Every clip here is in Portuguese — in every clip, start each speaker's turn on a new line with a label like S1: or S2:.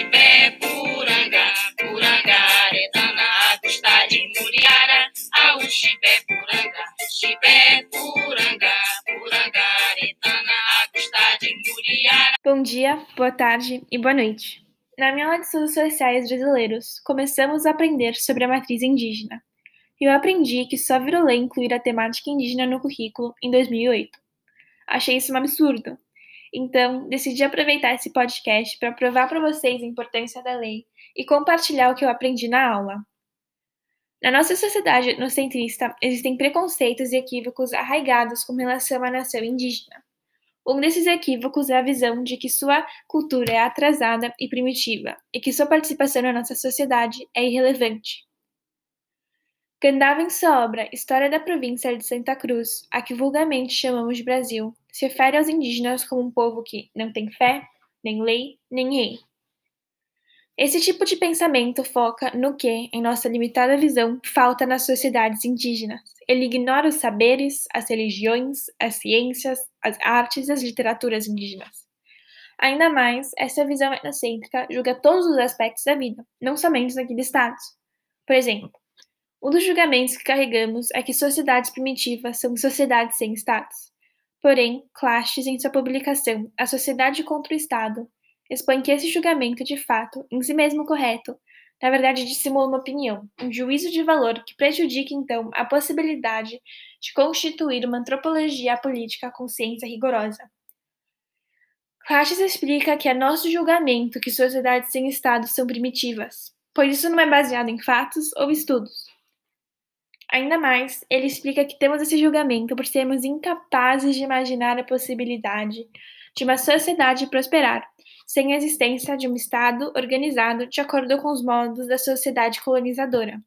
S1: Puranga, de Muriara, Chipé, Puranga, Chipé, Puranga, de Muriara.
S2: Bom dia, boa tarde e boa noite. Na minha aula de Estudos Sociais Brasileiros, começamos a aprender sobre a matriz indígena. Eu aprendi que só virou lei incluir a temática indígena no currículo em 2008. Achei isso um absurdo, então, decidi aproveitar esse podcast para provar para vocês a importância da lei e compartilhar o que eu aprendi na aula. Na nossa sociedade etnocentrista, existem preconceitos e equívocos arraigados com relação à nação indígena. Um desses equívocos é a visão de que sua cultura é atrasada e primitiva e que sua participação na nossa sociedade é irrelevante. Candava em sua obra História da Província de Santa Cruz, a que vulgarmente chamamos de Brasil, se refere aos indígenas como um povo que não tem fé, nem lei, nem rei. Esse tipo de pensamento foca no que, em nossa limitada visão, falta nas sociedades indígenas. Ele ignora os saberes, as religiões, as ciências, as artes e as literaturas indígenas. Ainda mais, essa visão etnocêntrica julga todos os aspectos da vida, não somente naquele status. Por exemplo, um dos julgamentos que carregamos é que sociedades primitivas são sociedades sem status. Porém, Clashes, em sua publicação A Sociedade contra o Estado, expõe que esse julgamento, de fato, em si mesmo correto, na verdade dissimula uma opinião, um juízo de valor que prejudica, então, a possibilidade de constituir uma antropologia política com ciência rigorosa. Clashes explica que é nosso julgamento que sociedades sem Estado são primitivas, pois isso não é baseado em fatos ou estudos, Ainda mais, ele explica que temos esse julgamento por sermos incapazes de imaginar a possibilidade de uma sociedade prosperar sem a existência de um Estado organizado de acordo com os modos da sociedade colonizadora.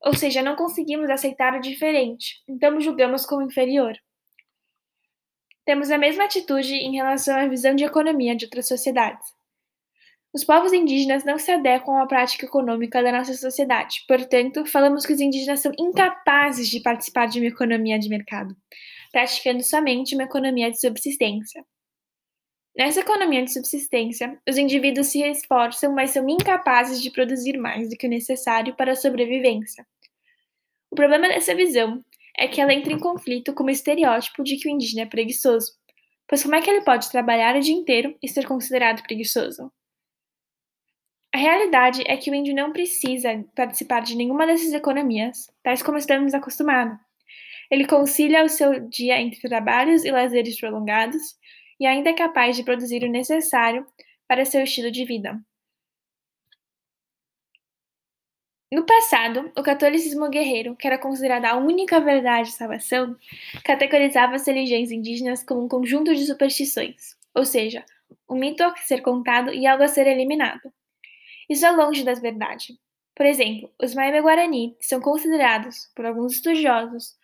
S2: Ou seja, não conseguimos aceitar o diferente, então julgamos como inferior. Temos a mesma atitude em relação à visão de economia de outras sociedades. Os povos indígenas não se adequam à prática econômica da nossa sociedade, portanto, falamos que os indígenas são incapazes de participar de uma economia de mercado, praticando somente uma economia de subsistência. Nessa economia de subsistência, os indivíduos se esforçam, mas são incapazes de produzir mais do que o necessário para a sobrevivência. O problema dessa visão é que ela entra em conflito com o estereótipo de que o indígena é preguiçoso, pois como é que ele pode trabalhar o dia inteiro e ser considerado preguiçoso? A realidade é que o índio não precisa participar de nenhuma dessas economias, tais como estamos acostumados. Ele concilia o seu dia entre trabalhos e lazeres prolongados e ainda é capaz de produzir o necessário para seu estilo de vida. No passado, o catolicismo guerreiro, que era considerada a única verdade de salvação, categorizava as religiões indígenas como um conjunto de superstições, ou seja, um mito a ser contado e algo a ser eliminado. Isso é longe das verdades. Por exemplo, os Maime Guarani são considerados, por alguns estudiosos,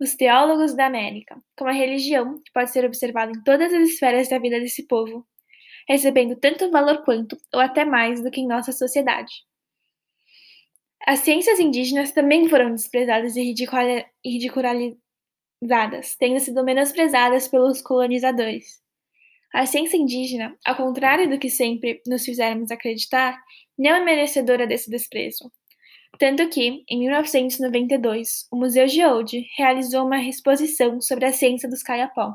S2: os teólogos da América, como a religião que pode ser observada em todas as esferas da vida desse povo, recebendo tanto valor quanto, ou até mais, do que em nossa sociedade. As ciências indígenas também foram desprezadas e ridicularizadas, tendo sido menosprezadas pelos colonizadores. A ciência indígena, ao contrário do que sempre nos fizermos acreditar, não é merecedora desse desprezo. Tanto que, em 1992, o Museu de Old realizou uma exposição sobre a ciência dos caiapó,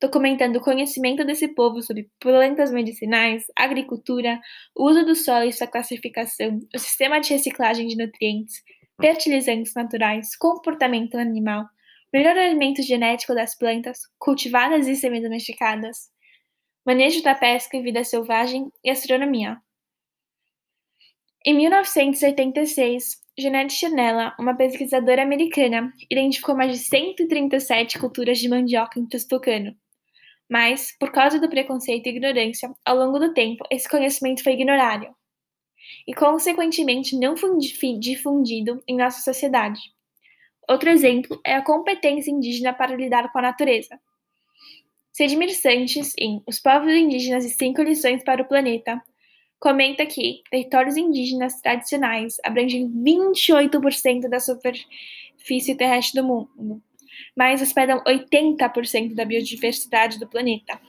S2: documentando o conhecimento desse povo sobre plantas medicinais, agricultura, uso do solo e sua classificação, o sistema de reciclagem de nutrientes, fertilizantes naturais, comportamento animal, melhoramento genético das plantas, cultivadas e semi-domesticadas, manejo da pesca e vida selvagem e astronomia. Em 1986, Jeanette Chanella, uma pesquisadora americana, identificou mais de 137 culturas de mandioca em Tucano. Mas, por causa do preconceito e ignorância, ao longo do tempo, esse conhecimento foi ignorado e, consequentemente, não foi difundido em nossa sociedade. Outro exemplo é a competência indígena para lidar com a natureza. Sedmir Sanches, em Os Povos Indígenas e Cinco Lições para o Planeta, comenta que territórios indígenas tradicionais abrangem 28% da superfície terrestre do mundo, mas hospedam 80% da biodiversidade do planeta.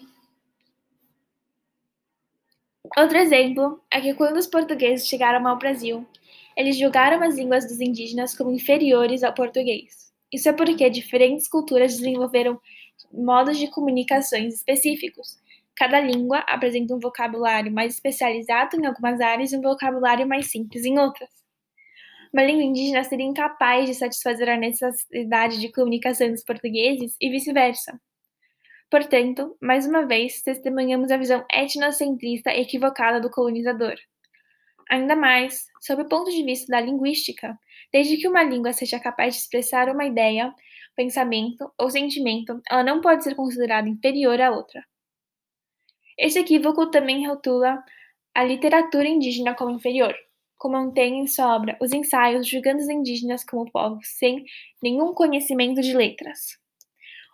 S2: Outro exemplo é que quando os portugueses chegaram ao Brasil, eles julgaram as línguas dos indígenas como inferiores ao português. Isso é porque diferentes culturas desenvolveram modos de comunicações específicos. Cada língua apresenta um vocabulário mais especializado em algumas áreas e um vocabulário mais simples em outras. Uma língua indígena seria incapaz de satisfazer a necessidade de comunicação dos portugueses e vice-versa. Portanto, mais uma vez, testemunhamos a visão etnocentrista equivocada do colonizador. Ainda mais, sob o ponto de vista da linguística, desde que uma língua seja capaz de expressar uma ideia, pensamento ou sentimento, ela não pode ser considerada inferior à outra. Esse equívoco também rotula a literatura indígena como inferior, como mantém em sua obra os ensaios julgando os indígenas como povos sem nenhum conhecimento de letras.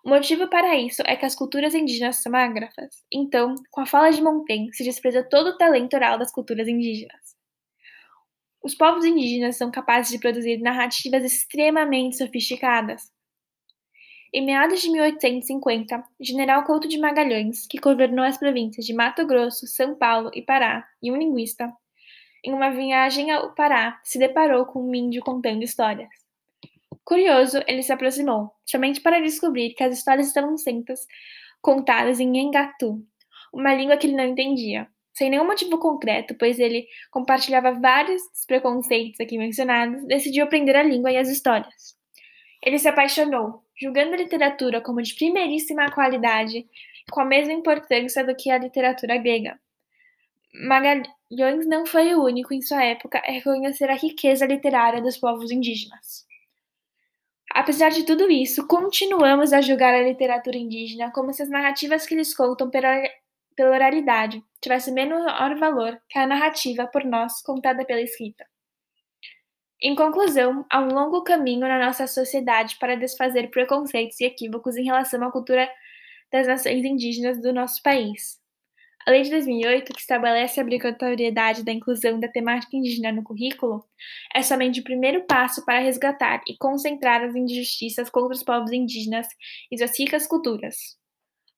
S2: O motivo para isso é que as culturas indígenas são ágrafas. Então, com a fala de Montaigne, se despreza todo o talento oral das culturas indígenas. Os povos indígenas são capazes de produzir narrativas extremamente sofisticadas. Em meados de 1850, General Couto de Magalhães, que governou as províncias de Mato Grosso, São Paulo e Pará, e um linguista, em uma viagem ao Pará, se deparou com um índio contando histórias. Curioso, ele se aproximou, somente para descobrir que as histórias estavam sendo contadas em Engatu, uma língua que ele não entendia. Sem nenhum motivo concreto, pois ele compartilhava vários preconceitos aqui mencionados, decidiu aprender a língua e as histórias. Ele se apaixonou, julgando a literatura como de primeiríssima qualidade, com a mesma importância do que a literatura grega. Magalhães não foi o único em sua época a reconhecer a riqueza literária dos povos indígenas. Apesar de tudo isso, continuamos a julgar a literatura indígena como se as narrativas que eles contam pela, pela oralidade tivessem menor valor que a narrativa por nós contada pela escrita. Em conclusão, há um longo caminho na nossa sociedade para desfazer preconceitos e equívocos em relação à cultura das nações indígenas do nosso país. A Lei de 2008, que estabelece a obrigatoriedade da inclusão da temática indígena no currículo, é somente o primeiro passo para resgatar e concentrar as injustiças contra os povos indígenas e suas ricas culturas.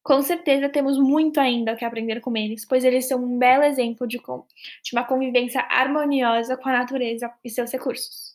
S2: Com certeza temos muito ainda o que aprender com eles, pois eles são um belo exemplo de, de uma convivência harmoniosa com a natureza e seus recursos.